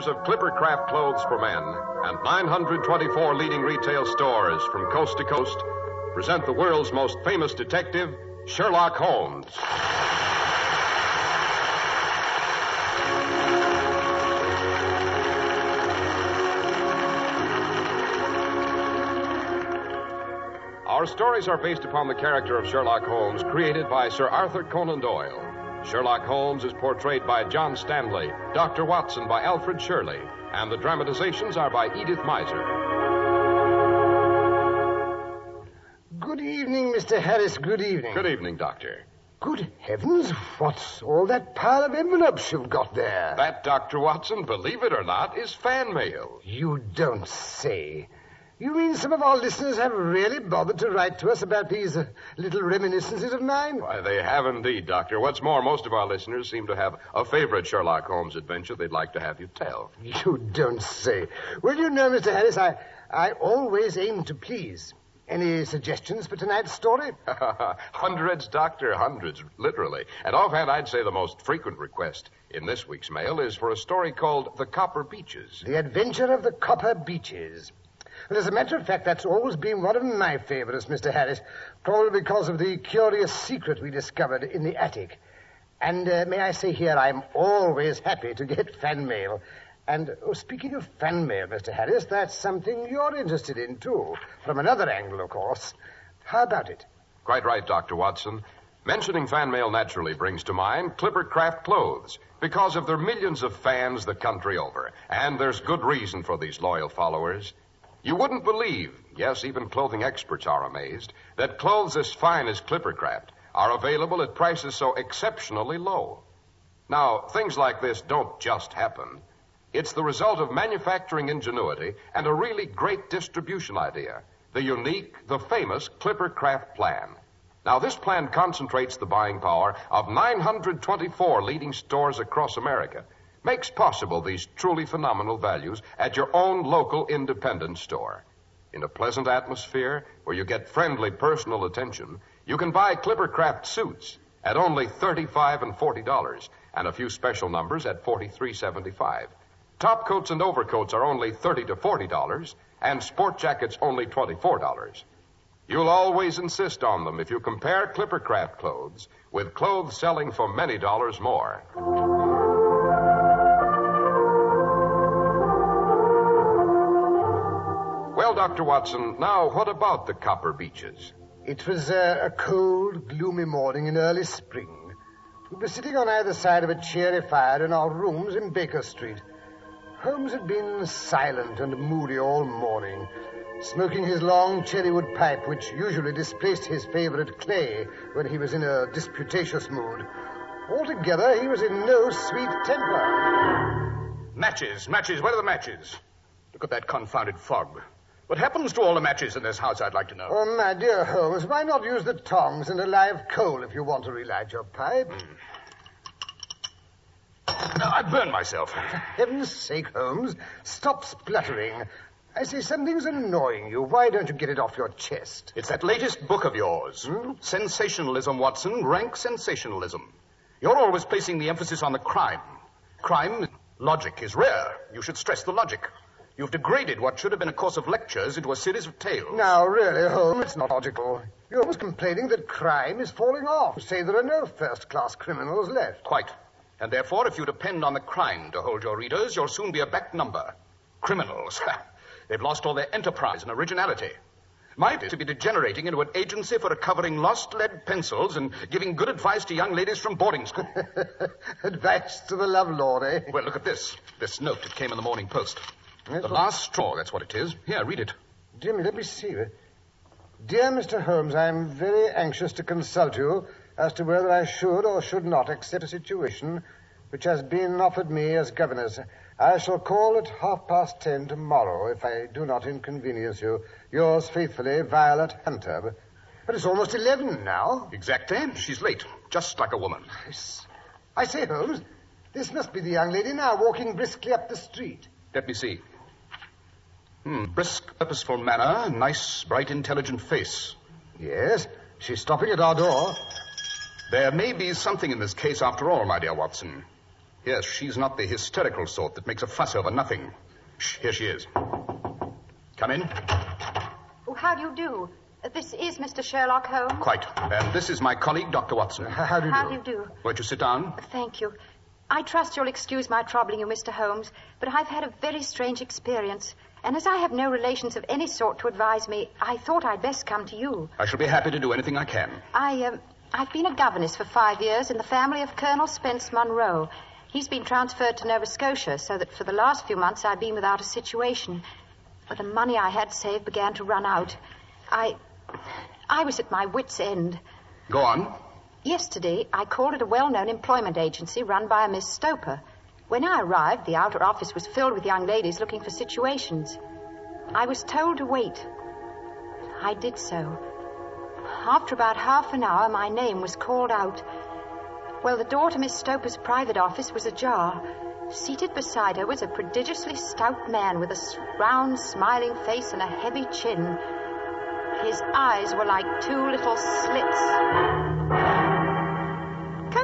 makers of Clippercraft clothes for men and 924 leading retail stores from coast to coast present the world's most famous detective, Sherlock Holmes. Our stories are based upon the character of Sherlock Holmes created by Sir Arthur Conan Doyle. Sherlock Holmes is portrayed by John Stanley, Dr. Watson by Alfred Shirley, and the dramatizations are by Edith Meiser. Good evening, Mr. Harris. Good evening. Good evening, Doctor. Good heavens, what's all that pile of envelopes you've got there? That, Dr. Watson, believe it or not, is fan mail. You don't say. You mean some of our listeners have really bothered to write to us about these uh, little reminiscences of mine? Why, they have indeed, Doctor. What's more, most of our listeners seem to have a favorite Sherlock Holmes adventure they'd like to have you tell. You don't say. Well, you know, Mr. Harris, I, I always aim to please. Any suggestions for tonight's story? hundreds, Doctor, hundreds, literally. And offhand, I'd say the most frequent request in this week's mail is for a story called The Copper Beeches. The Adventure of the Copper Beeches. Well, as a matter of fact, that's always been one of my favorites, Mr. Harris, probably because of the curious secret we discovered in the attic. And uh, may I say here, I'm always happy to get fan mail. And oh, speaking of fan mail, Mr. Harris, that's something you're interested in, too. From another angle, of course. How about it? Quite right, Dr. Watson. Mentioning fan mail naturally brings to mind Clippercraft clothes because of their millions of fans the country over. And there's good reason for these loyal followers. You wouldn't believe, yes, even clothing experts are amazed, that clothes as fine as Clippercraft are available at prices so exceptionally low. Now, things like this don't just happen. It's the result of manufacturing ingenuity and a really great distribution idea. The unique, the famous Clippercraft plan. Now, this plan concentrates the buying power of 924 leading stores across America makes possible these truly phenomenal values at your own local independent store. In a pleasant atmosphere where you get friendly personal attention, you can buy Clippercraft suits at only 35 and $40 and a few special numbers at $43.75. Top coats and overcoats are only 30 to $40 and sport jackets only $24. You'll always insist on them if you compare Clippercraft clothes with clothes selling for many dollars more. Dr. Watson, now what about the Copper Beeches? It was uh, a cold, gloomy morning in early spring. We were sitting on either side of a cheery fire in our rooms in Baker Street. Holmes had been silent and moody all morning, smoking his long cherrywood pipe, which usually displaced his favorite clay when he was in a disputatious mood. Altogether, he was in no sweet temper. Matches, matches, where are the matches? Look at that confounded fog. What happens to all the matches in this house, I'd like to know? Oh, my dear Holmes, why not use the tongs and a live coal if you want to relight your pipe? Mm. I burned myself. For heaven's sake, Holmes, stop spluttering. I say something's annoying you. Why don't you get it off your chest? It's that latest book of yours. Hmm? Sensationalism, Watson. Rank sensationalism. You're always placing the emphasis on the crime. Crime, logic is rare. You should stress the logic. You've degraded what should have been a course of lectures into a series of tales. Now, really, Holmes, it's not logical. You're always complaining that crime is falling off. You say there are no first-class criminals left. Quite. And therefore, if you depend on the crime to hold your readers, you'll soon be a back number. Criminals. They've lost all their enterprise and originality. Might to be degenerating into an agency for recovering lost lead pencils and giving good advice to young ladies from boarding school. advice to the love lovelord, eh? Well, look at this. This note that came in the Morning Post. The last straw, that's what it is. Here, read it. Jimmy, let me see. Dear Mr. Holmes, I am very anxious to consult you as to whether I should or should not accept a situation which has been offered me as governess. I shall call at half past ten tomorrow if I do not inconvenience you. Yours faithfully, Violet Hunter. But it's almost eleven now. Exactly. She's late, just like a woman. I say, Holmes, this must be the young lady now walking briskly up the street. Let me see. Hmm, brisk, purposeful manner, nice, bright, intelligent face. Yes, she's stopping at our door. There may be something in this case after all, my dear Watson. Yes, she's not the hysterical sort that makes a fuss over nothing. Shh, here she is. Come in. Oh, how do you do? Uh, This is Mr. Sherlock Holmes. Quite. And this is my colleague, Dr. Watson. How do you How do? How do you do? Won't you sit down? Thank you. I trust you'll excuse my troubling you, Mr. Holmes, but I've had a very strange experience. And as I have no relations of any sort to advise me, I thought I'd best come to you. I shall be happy to do anything I can. I, um, I've been a governess for five years in the family of Colonel Spence Munro. He's been transferred to Nova Scotia, so that for the last few months I've been without a situation. But the money I had saved began to run out. I. I was at my wits' end. Go on. Yesterday, I called at a well known employment agency run by a Miss Stoper. When I arrived, the outer office was filled with young ladies looking for situations. I was told to wait. I did so. After about half an hour, my name was called out. Well, the door to Miss Stoper's private office was ajar. Seated beside her was a prodigiously stout man with a round, smiling face and a heavy chin. His eyes were like two little slits.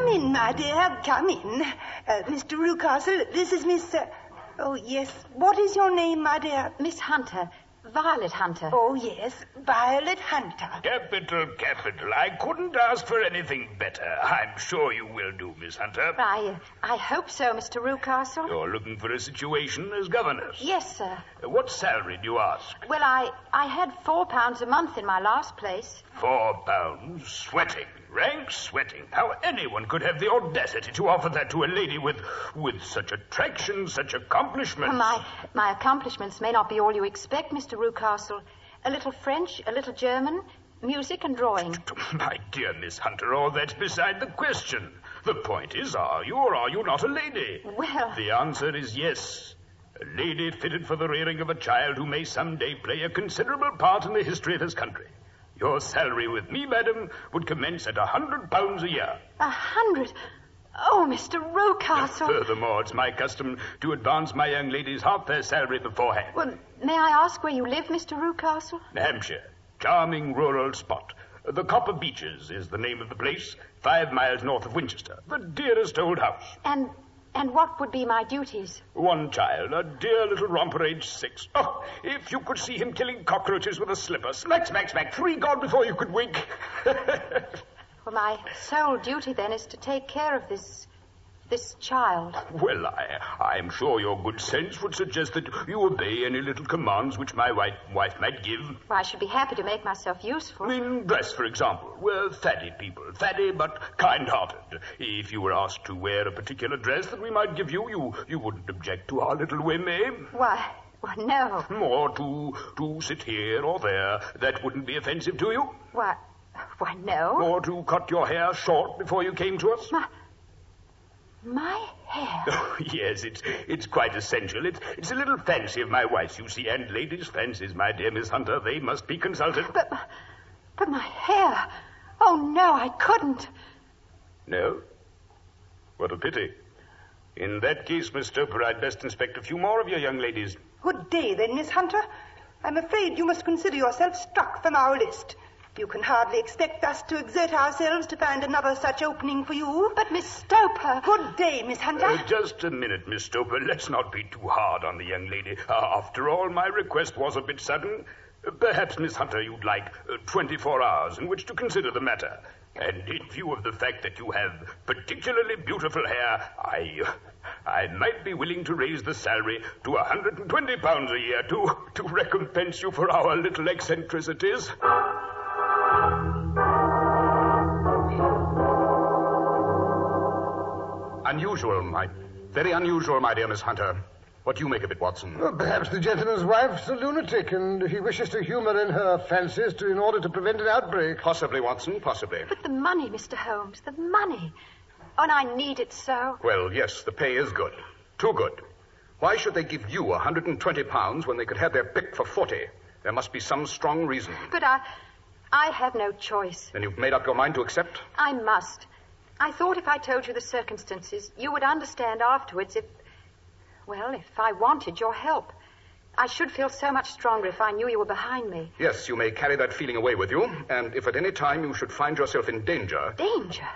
Come in, my dear, come in. Uh, Mr. Rucastle, this is Miss. Uh, oh, yes. What is your name, my dear? Miss Hunter, Violet Hunter. Oh, yes, Violet Hunter. Capital, capital. I couldn't ask for anything better. I'm sure you will do, Miss Hunter. I, uh, I hope so, Mr. Rucastle. You're looking for a situation as governess. Yes, sir. What salary do you ask? Well, I, I had four pounds a month in my last place. Four pounds. Sweating. Rank sweating. How anyone could have the audacity to offer that to a lady with with such attraction, such accomplishments. My, my accomplishments may not be all you expect, Mr. Rucastle. A little French, a little German, music and drawing. My dear Miss Hunter, all that's beside the question. The point is, are you or are you not a lady? Well, The answer is yes. A lady fitted for the rearing of a child who may someday play a considerable part in the history of his country. Your salary with me, madam, would commence at a hundred pounds a year. a hundred. Oh, Mr. Rucastle. Furthermore, it's my custom to advance my young ladies half their salary beforehand. Well, may I ask where you live, Mr. Rucastle? Hampshire, charming rural spot. The Copper Beeches is the name of the place, five miles north of Winchester. The dearest old house. And and what would be my duties? One child, a dear little romper aged six. Oh, if you could see him killing cockroaches with a slipper. Smack, smack, smack. Three gone before you could wink. Well, my sole duty then is to take care of this this child. well, I, I'm sure your good sense would suggest that you obey any little commands which my wife, wife might give. Well, I should be happy to make myself useful. In dress, for example. We're fatty people. Fatty but kind-hearted. If you were asked to wear a particular dress that we might give you, you, you wouldn't object to our little whim, eh? Why, well, no. Or to, to sit here or there. That wouldn't be offensive to you? Why, why, no. Or to cut your hair short before you came to us? My, my hair. Oh, yes, it's it's quite essential. It's it's a little fancy of my wife's, you see, and ladies' fancies, my dear Miss Hunter, they must be consulted. But, but my hair. Oh, no, I couldn't. No? What a pity. In that case, Miss Stoper, I'd best inspect a few more of your young ladies. Good day, then, Miss Hunter. I'm afraid you must consider yourself struck from our list. You can hardly expect us to exert ourselves to find another such opening for you. But Miss Stoper. Good day, Miss Hunter. Uh, just a minute, Miss Stoper. Let's not be too hard on the young lady. Uh, after all, my request was a bit sudden. Uh, perhaps, Miss Hunter, you'd like uh, 24 hours in which to consider the matter. And in view of the fact that you have particularly beautiful hair, I, I might be willing to raise the salary to a 120 pounds a year to, to recompense you for our little eccentricities. Unusual, my. Very unusual, my dear Miss Hunter. What do you make of it, Watson? Well, perhaps the gentleman's wife's a lunatic, and he wishes to humor in her fancies to, in order to prevent an outbreak. Possibly, Watson, possibly. But the money, Mr. Holmes, the money. Oh, and I need it so. Well, yes, the pay is good. Too good. Why should they give you a 120 pounds when they could have their pick for 40? There must be some strong reason. But I. I have no choice. Then you've made up your mind to accept? I must. I thought if I told you the circumstances, you would understand afterwards if. Well, if I wanted your help. I should feel so much stronger if I knew you were behind me. Yes, you may carry that feeling away with you, and if at any time you should find yourself in danger, Danger?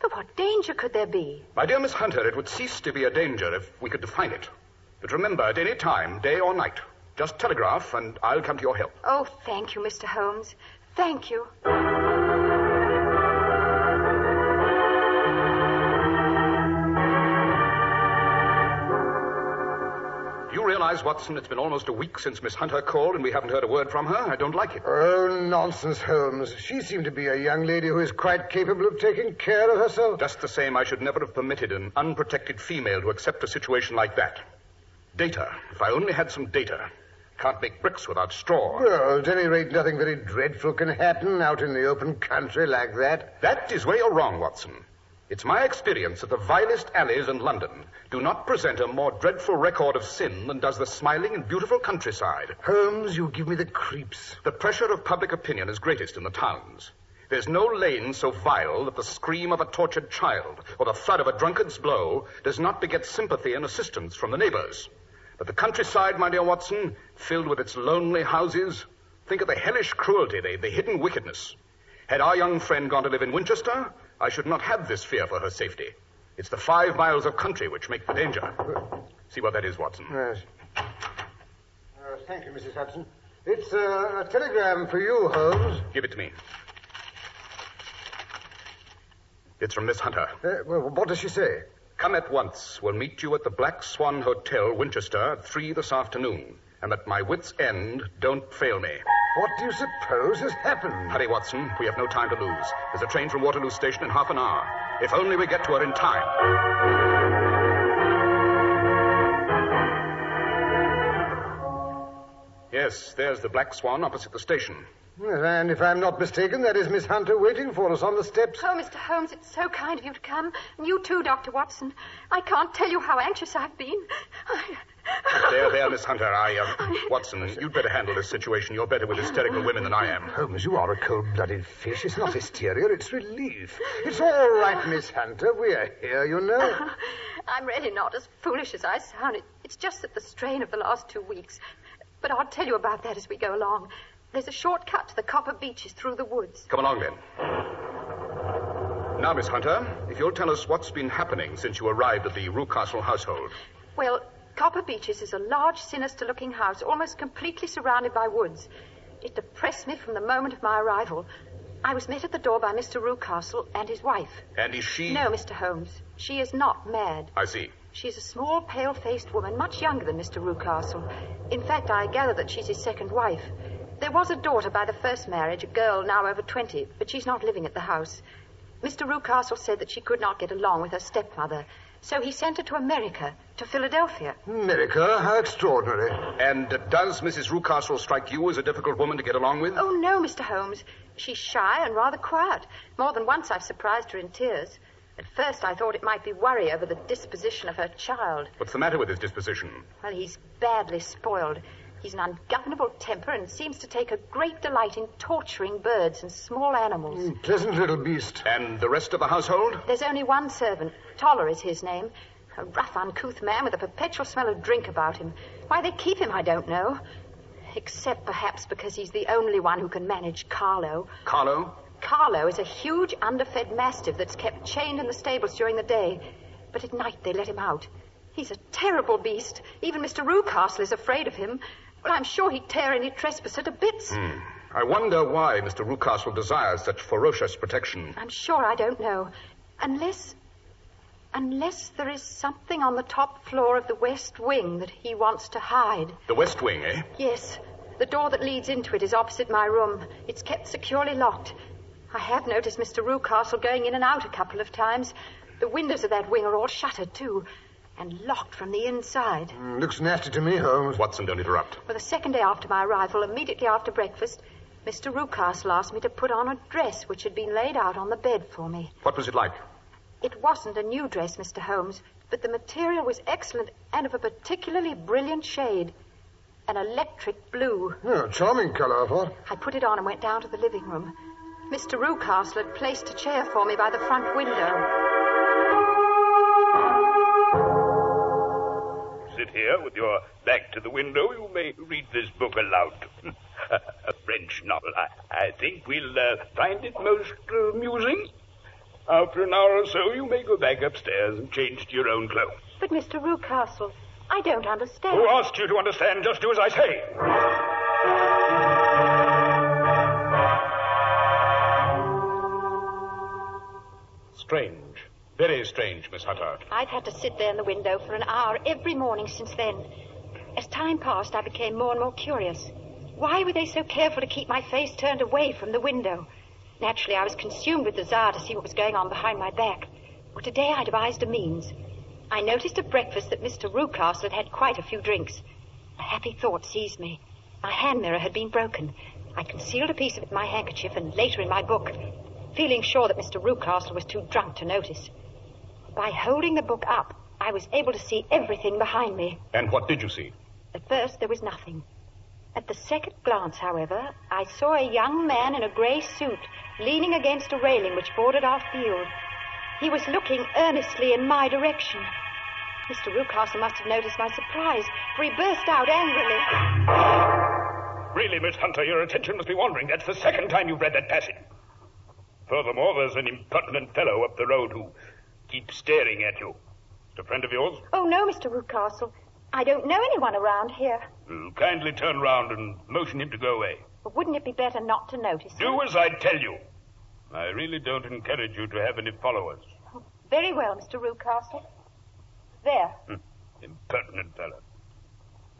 But what danger could there be? My dear Miss Hunter, it would cease to be a danger if we could define it. But remember, at any time, day or night, just telegraph and I'll come to your help. Oh, thank you, Mr. Holmes. Thank you. Realize, Watson, it's been almost a week since Miss Hunter called and we haven't heard a word from her? I don't like it. Oh, nonsense, Holmes. She seemed to be a young lady who is quite capable of taking care of herself. Just the same, I should never have permitted an unprotected female to accept a situation like that. Data. If I only had some data. Can't make bricks without straw. Well, at any rate, nothing very dreadful can happen out in the open country like that. That is where you're wrong, Watson. It's my experience that the vilest alleys in London do not present a more dreadful record of sin than does the smiling and beautiful countryside. Holmes, you give me the creeps. The pressure of public opinion is greatest in the towns. There's no lane so vile that the scream of a tortured child or the thud of a drunkard's blow does not beget sympathy and assistance from the neighbors. But the countryside, my dear Watson, filled with its lonely houses, think of the hellish cruelty, the, the hidden wickedness. Had our young friend gone to live in Winchester, I should not have this fear for her safety. It's the five miles of country which make the danger. See what that is, Watson. Yes. Uh, thank you, Mrs. Hudson. It's uh, a telegram for you, Holmes. Give it to me. It's from Miss Hunter. Uh, well, what does she say? Come at once. We'll meet you at the Black Swan Hotel, Winchester, at three this afternoon. And at my wit's end, don't fail me. What do you suppose has happened? Hurry, Watson. We have no time to lose. There's a train from Waterloo Station in half an hour. If only we get to her in time. Yes, there's the Black Swan opposite the station. Yes, and if I'm not mistaken, that is Miss Hunter waiting for us on the steps. Oh, Mr. Holmes, it's so kind of you to come. And you too, Dr. Watson. I can't tell you how anxious I've been. I... There, there, Miss Hunter. I, uh, Watson, you'd better handle this situation. You're better with hysterical women than I am. Holmes, you are a cold-blooded fish. It's not hysteria, it's relief. It's all right, Miss Hunter. We are here, you know. I'm really not as foolish as I sound. It, it's just that the strain of the last two weeks. But I'll tell you about that as we go along. There's a short cut to the Copper Beeches through the woods. Come along, then. Now, Miss Hunter, if you'll tell us what's been happening since you arrived at the Rucastle household. Well, Copper Beeches is a large, sinister looking house almost completely surrounded by woods. It depressed me from the moment of my arrival. I was met at the door by Mr. Rucastle and his wife. And is she. No, Mr. Holmes. She is not mad. I see. She's a small, pale faced woman, much younger than Mr. Rucastle. In fact, I gather that she's his second wife. There was a daughter by the first marriage, a girl now over 20, but she's not living at the house. Mr. Rucastle said that she could not get along with her stepmother, so he sent her to America, to Philadelphia. America? How extraordinary. And uh, does Mrs. Rucastle strike you as a difficult woman to get along with? Oh, no, Mr. Holmes. She's shy and rather quiet. More than once I've surprised her in tears. At first, I thought it might be worry over the disposition of her child. What's the matter with his disposition? Well, he's badly spoiled. He's an ungovernable temper and seems to take a great delight in torturing birds and small animals. Mm, pleasant little beast. And the rest of the household? There's only one servant. Toller is his name. A rough, uncouth man with a perpetual smell of drink about him. Why they keep him, I don't know. Except perhaps because he's the only one who can manage Carlo. Carlo? Carlo is a huge, underfed mastiff that's kept chained in the stables during the day. But at night they let him out. He's a terrible beast. Even Mr. Rucastle is afraid of him. Well, I'm sure he'd tear any trespasser to bits. Hmm. I wonder why Mr. Rucastle desires such ferocious protection. I'm sure I don't know. Unless. Unless there is something on the top floor of the West Wing that he wants to hide. The West Wing, eh? Yes. The door that leads into it is opposite my room. It's kept securely locked. I have noticed Mr. Rucastle going in and out a couple of times. The windows of that wing are all shuttered, too, and locked from the inside. Mm, looks nasty to me, Holmes. Watson, don't interrupt. Well, the second day after my arrival, immediately after breakfast, Mr. Rucastle asked me to put on a dress which had been laid out on the bed for me. What was it like? It wasn't a new dress, Mr. Holmes, but the material was excellent and of a particularly brilliant shade. An electric blue. Oh, charming color, I thought. I put it on and went down to the living room. Mr. Rucastle had placed a chair for me by the front window. Sit here with your back to the window. You may read this book aloud. a French novel. I, I think we'll uh, find it most uh, amusing. After an hour or so, you may go back upstairs and change to your own clothes. But, Mr. Rucastle, I don't understand. Who asked you to understand? Just do as I say. Strange. Very strange, Miss Hunter. I've had to sit there in the window for an hour every morning since then. As time passed, I became more and more curious. Why were they so careful to keep my face turned away from the window? Naturally, I was consumed with desire to see what was going on behind my back. Well, today I devised a means. I noticed at breakfast that Mr. Rucastle had had quite a few drinks. A happy thought seized me. My hand mirror had been broken. I concealed a piece of it in my handkerchief and later in my book, feeling sure that Mr. Rucastle was too drunk to notice. By holding the book up, I was able to see everything behind me. And what did you see? At first, there was nothing. At the second glance, however, I saw a young man in a grey suit leaning against a railing which bordered our field. He was looking earnestly in my direction. Mr. Rucastle must have noticed my surprise, for he burst out angrily. Really, Miss Hunter, your attention must be wandering. That's the second time you've read that passage. Furthermore, there's an impertinent fellow up the road who keeps staring at you. Is a friend of yours? Oh, no, Mr. Rucastle. I don't know anyone around here. Well, kindly turn round and motion him to go away. But wouldn't it be better not to notice him? Do as I tell you. I really don't encourage you to have any followers. Very well, Mr. Rucastle. There. Hmm. Impertinent fellow.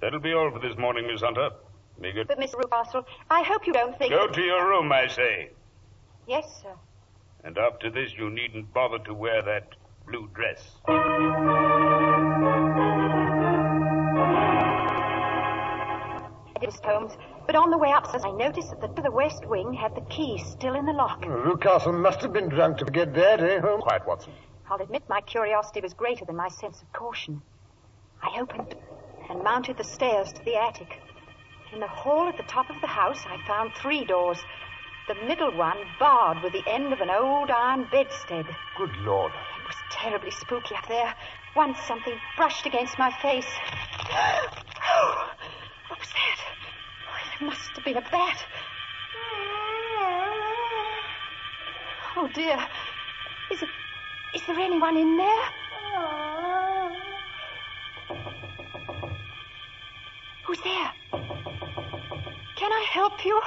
That'll be all for this morning, Miss Hunter. Be good. But, Mr. Rucastle, I hope you don't think. Go that- to your room, I say. Yes, sir. And after this, you needn't bother to wear that blue dress. Miss Holmes. But on the way upstairs, I noticed that the, the west wing had the key still in the lock. Rucastle must have been drunk to forget that, eh, Holmes? Quiet, Watson. I'll admit my curiosity was greater than my sense of caution. I opened and mounted the stairs to the attic. In the hall at the top of the house, I found three doors. The middle one barred with the end of an old iron bedstead. Good Lord. It was terribly spooky up there. Once something brushed against my face. Oh, what was that? Oh, it must have been a bat. Oh, dear. Is it. Is there anyone in there? Who's there? Can I help you?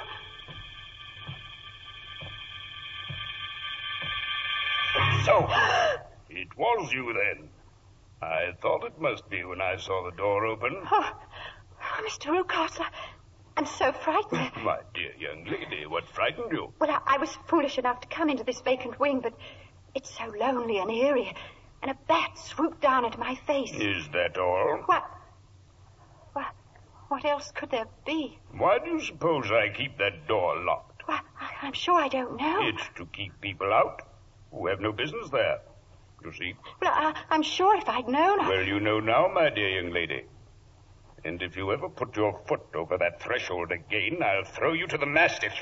So, it was you then. I thought it must be when I saw the door open. Oh, oh Mr. Rucastle, I'm so frightened. My dear young lady, what frightened you? Well, I, I was foolish enough to come into this vacant wing, but it's so lonely and eerie, and a bat swooped down into my face. Is that all? What? What? What else could there be? Why do you suppose I keep that door locked? Well, I, I'm sure I don't know. It's to keep people out who have no business there. You see? Well, I, I'm sure if I'd known. I... Well, you know now, my dear young lady. And if you ever put your foot over that threshold again, I'll throw you to the mastiff.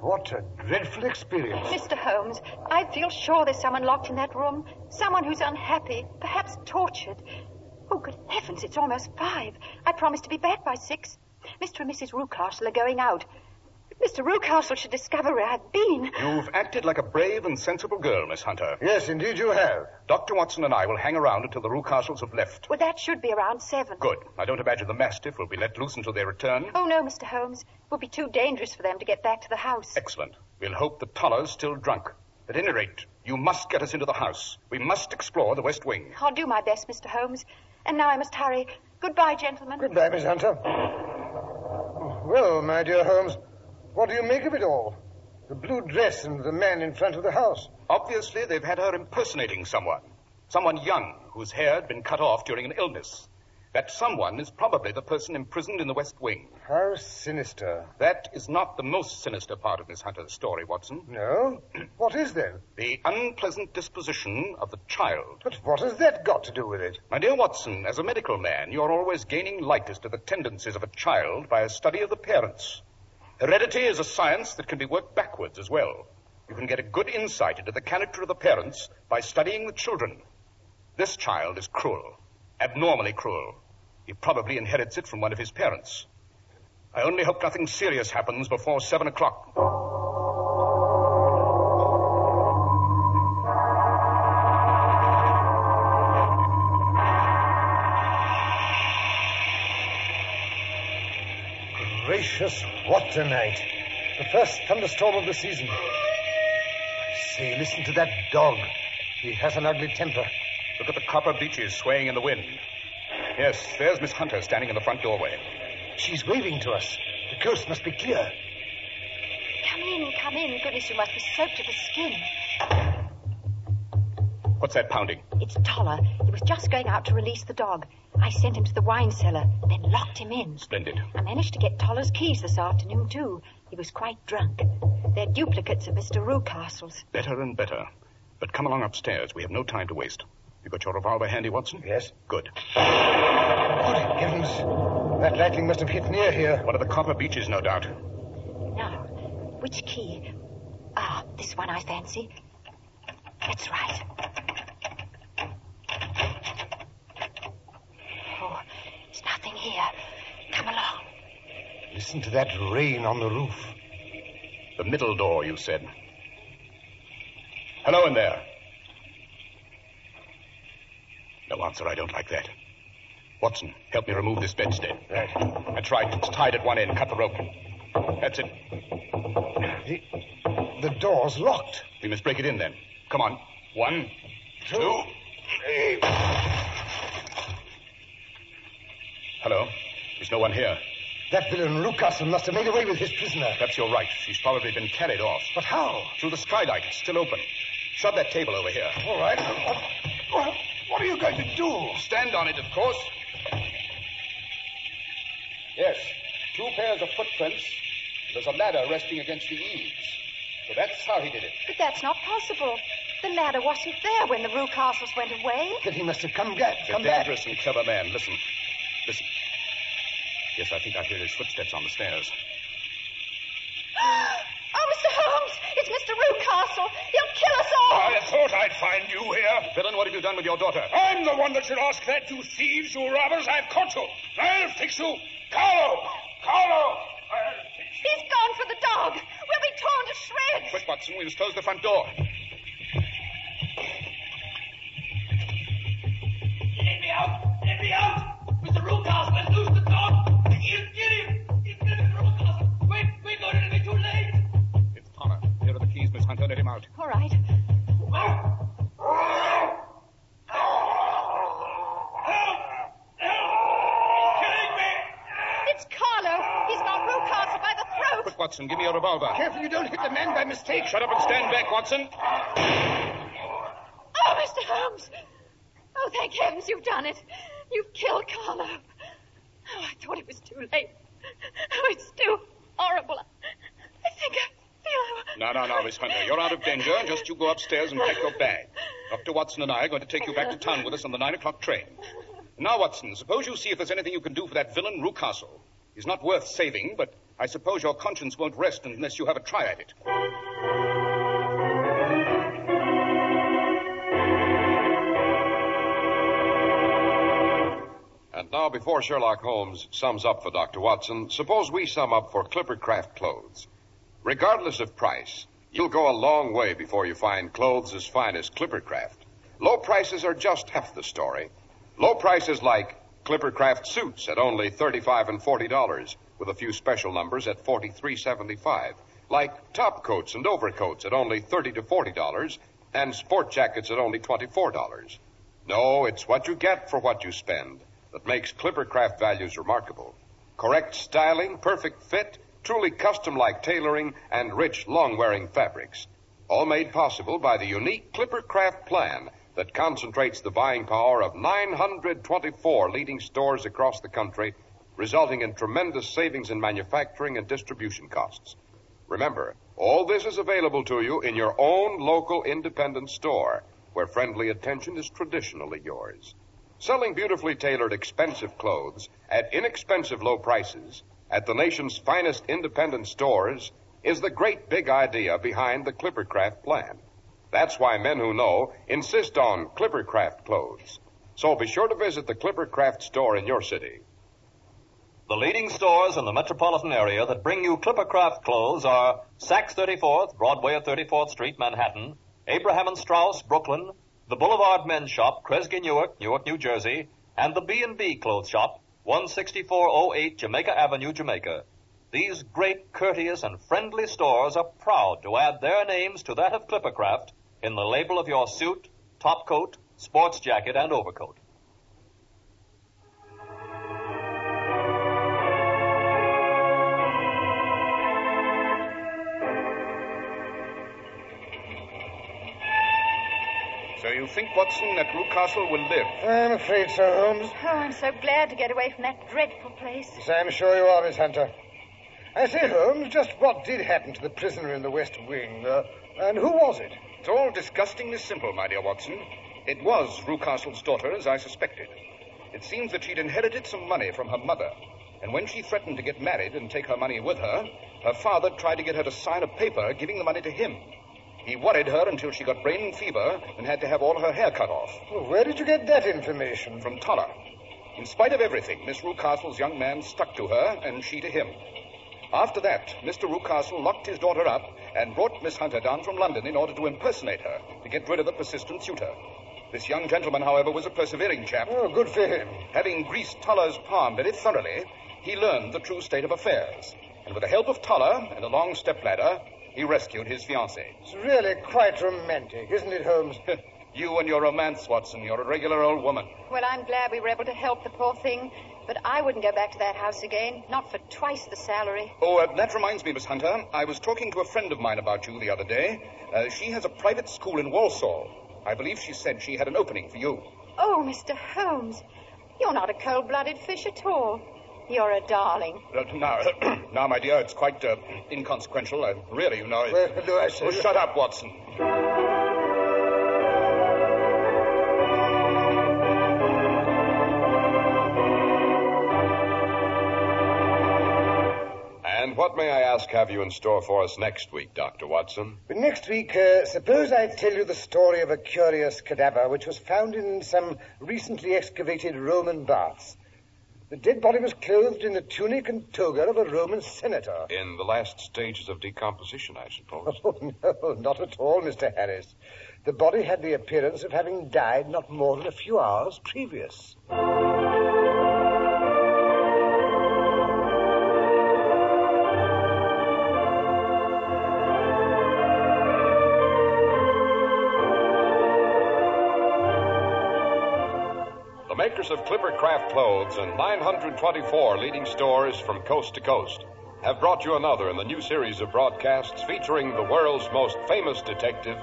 What a dreadful experience. Mr. Holmes, I feel sure there's someone locked in that room. Someone who's unhappy, perhaps tortured. Oh, good heavens, it's almost five. I promised to be back by six. Mr. and Mrs. Rucastle are going out. Mr. Rucastle should discover where I've been. You've acted like a brave and sensible girl, Miss Hunter. Yes, indeed you have. Dr. Watson and I will hang around until the Rucastles have left. Well, that should be around seven. Good. I don't imagine the Mastiff will be let loose until they return. Oh, no, Mr. Holmes. It would be too dangerous for them to get back to the house. Excellent. We'll hope the Toller's still drunk. At any rate, you must get us into the house. We must explore the West Wing. I'll do my best, Mr. Holmes. And now I must hurry. Goodbye, gentlemen. Goodbye, Miss Hunter. Well, my dear Holmes, what do you make of it all? The blue dress and the man in front of the house. Obviously, they've had her impersonating someone. Someone young whose hair had been cut off during an illness. That someone is probably the person imprisoned in the West Wing. How sinister. That is not the most sinister part of Miss Hunter's story, Watson. No? What is then? The unpleasant disposition of the child. But what has that got to do with it? My dear Watson, as a medical man, you're always gaining light as to the tendencies of a child by a study of the parents. Heredity is a science that can be worked backwards as well. You can get a good insight into the character of the parents by studying the children. This child is cruel, abnormally cruel. He probably inherits it from one of his parents. I only hope nothing serious happens before seven o'clock. Gracious, what a night. The first thunderstorm of the season. I say, listen to that dog. He has an ugly temper. Look at the copper beeches swaying in the wind. Yes, there's Miss Hunter standing in the front doorway. She's waving to us. The coast must be clear. Come in, come in. Goodness, you must be soaked to the skin. What's that pounding? It's Toller. He was just going out to release the dog. I sent him to the wine cellar, then locked him in. Splendid. I managed to get Toller's keys this afternoon, too. He was quite drunk. They're duplicates of Mr. Rucastle's. Better and better. But come along upstairs. We have no time to waste. You got your revolver handy, Watson? Yes. Good. Good heavens. That lightning must have hit near here. One of the copper beeches, no doubt. Now, which key? Ah, this one, I fancy. That's right. Oh, there's nothing here. Come along. Listen to that rain on the roof. The middle door, you said. Hello in there. No answer. I don't like that. Watson, help me remove this bedstead. Right. That's right. It's tied at one end. Cut the rope. That's it. The, the door's locked. We must break it in then. Come on. One, two, three. Hello. There's no one here. That villain Rucastle must have made away with his prisoner. Perhaps you're right. She's probably been carried off. But how? Through the skylight. It's still open. Shove that table over here. All right. What, what are you going to do? Stand on it, of course. Yes, two pairs of footprints. There's a ladder resting against the eaves. So that's how he did it. But that's not possible. The ladder wasn't there when the Rucastles went away. Then he must have come back. He's a Come back. dangerous and clever man. Listen. Listen. Yes, I think I hear his footsteps on the stairs. Oh, Mr. Holmes, it's Mr. Rucastle. He'll kill us all. I thought I'd find you here. Villain, what have you done with your daughter? I'm the one that should ask that, you thieves, you robbers. I've caught you. I'll fix you. Carlo! Carlo! I'll fix you. He's gone for the dog. We'll be torn to shreds. Quick, Watson, we must close the front door. Let me out! Let me out! Mr. Rucastle has loosed the dog! He'll get him! He'll get Mr. Rucastle! Wait, wait, God, it'll be too late! It's Connor. Here are the keys, Miss Hunter. Let him out. All right. Killing me! It's Carlo. He's got Rucastle by the throat. Quick, Watson, give me your revolver. Careful you don't hit the man by mistake. Shut up and stand back, Watson. Oh, Mr. Holmes. Oh, thank heavens you've done it. You've killed Carlo. Oh, I thought it was too late. Oh, it's too horrible. I think I feel. No, no, no, Miss Hunter. You're out of danger. Just you go upstairs and pack your bag. Dr. Watson and I are going to take you back to town with us on the nine o'clock train. Now, Watson, suppose you see if there's anything you can do for that villain, Rucastle. He's not worth saving, but I suppose your conscience won't rest unless you have a try at it. And now, before Sherlock Holmes sums up for Dr. Watson, suppose we sum up for Clipper Craft Clothes. Regardless of price, you'll go a long way before you find clothes as fine as Clipper Craft. Low prices are just half the story. Low prices like Clippercraft suits at only thirty-five and forty dollars, with a few special numbers at forty-three seventy-five. Like top coats and overcoats at only thirty to forty dollars, and sport jackets at only twenty-four dollars. No, it's what you get for what you spend that makes Clippercraft values remarkable. Correct styling, perfect fit, truly custom-like tailoring, and rich, long-wearing fabrics. All made possible by the unique Clippercraft plan that concentrates the buying power of 924 leading stores across the country, resulting in tremendous savings in manufacturing and distribution costs. Remember, all this is available to you in your own local independent store, where friendly attention is traditionally yours. Selling beautifully tailored, expensive clothes at inexpensive low prices at the nation's finest independent stores is the great big idea behind the Clippercraft plan. That's why men who know insist on Clippercraft clothes. So be sure to visit the Clippercraft store in your city. The leading stores in the metropolitan area that bring you Clippercraft clothes are Saks 34th, Broadway at 34th Street, Manhattan, Abraham and Straus, Brooklyn, the Boulevard Men's Shop, Kresge Newark, Newark, New Jersey, and the B&B Clothes Shop, 16408 Jamaica Avenue, Jamaica. These great, courteous, and friendly stores are proud to add their names to that of Clippercraft in the label of your suit, top coat, sports jacket, and overcoat. So you think, Watson, that Rucastle will live? I'm afraid so, Holmes. Oh, I'm so glad to get away from that dreadful place. Yes, I'm sure you are, Miss Hunter. I say, Holmes, just what did happen to the prisoner in the West Wing? Uh, and who was it? It's all disgustingly simple, my dear Watson. It was Rucastle's daughter, as I suspected. It seems that she'd inherited some money from her mother, and when she threatened to get married and take her money with her, her father tried to get her to sign a paper giving the money to him. He worried her until she got brain fever and had to have all her hair cut off. Well, where did you get that information? From Toller. In spite of everything, Miss Rucastle's young man stuck to her, and she to him. After that, Mr. Rucastle locked his daughter up and brought Miss Hunter down from London in order to impersonate her, to get rid of the persistent suitor. This young gentleman, however, was a persevering chap. Oh, good for him. Having greased Toller's palm very thoroughly, he learned the true state of affairs. And with the help of Toller and a long stepladder, he rescued his fiancée. It's really quite romantic, isn't it, Holmes? you and your romance, Watson. You're a regular old woman. Well, I'm glad we were able to help the poor thing, but I wouldn't go back to that house again, not for twice the salary. Oh, uh, that reminds me, Miss Hunter. I was talking to a friend of mine about you the other day. Uh, she has a private school in Walsall. I believe she said she had an opening for you. Oh, Mr. Holmes, you're not a cold-blooded fish at all. You're a darling. Uh, now, now, my dear, it's quite uh, inconsequential. Uh, really, you know. It... Well, do I say... Oh, shut up, Watson. And what, may I ask, have you in store for us next week, Dr. Watson? Next week, uh, suppose I tell you the story of a curious cadaver which was found in some recently excavated Roman baths. The dead body was clothed in the tunic and toga of a Roman senator. In the last stages of decomposition, I suppose. Oh, no, not at all, Mr. Harris. The body had the appearance of having died not more than a few hours previous. Of Clipper Craft Clothes and 924 leading stores from coast to coast have brought you another in the new series of broadcasts featuring the world's most famous detective,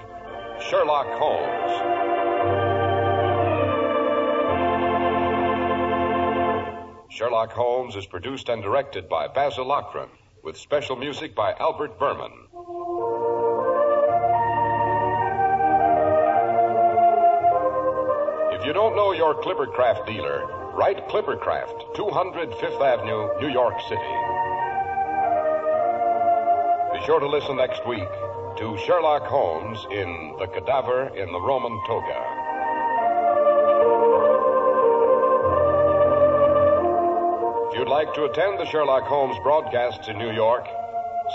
Sherlock Holmes. Sherlock Holmes is produced and directed by Basil Loughrane, with special music by Albert Buhrman. You don't know your Clippercraft dealer, write Clippercraft, 200 Fifth Avenue, New York City. Be sure to listen next week to Sherlock Holmes in The Cadaver in the Roman Toga. If you'd like to attend the Sherlock Holmes broadcasts in New York,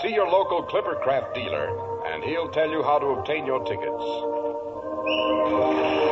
see your local Clippercraft dealer, and he'll tell you how to obtain your tickets.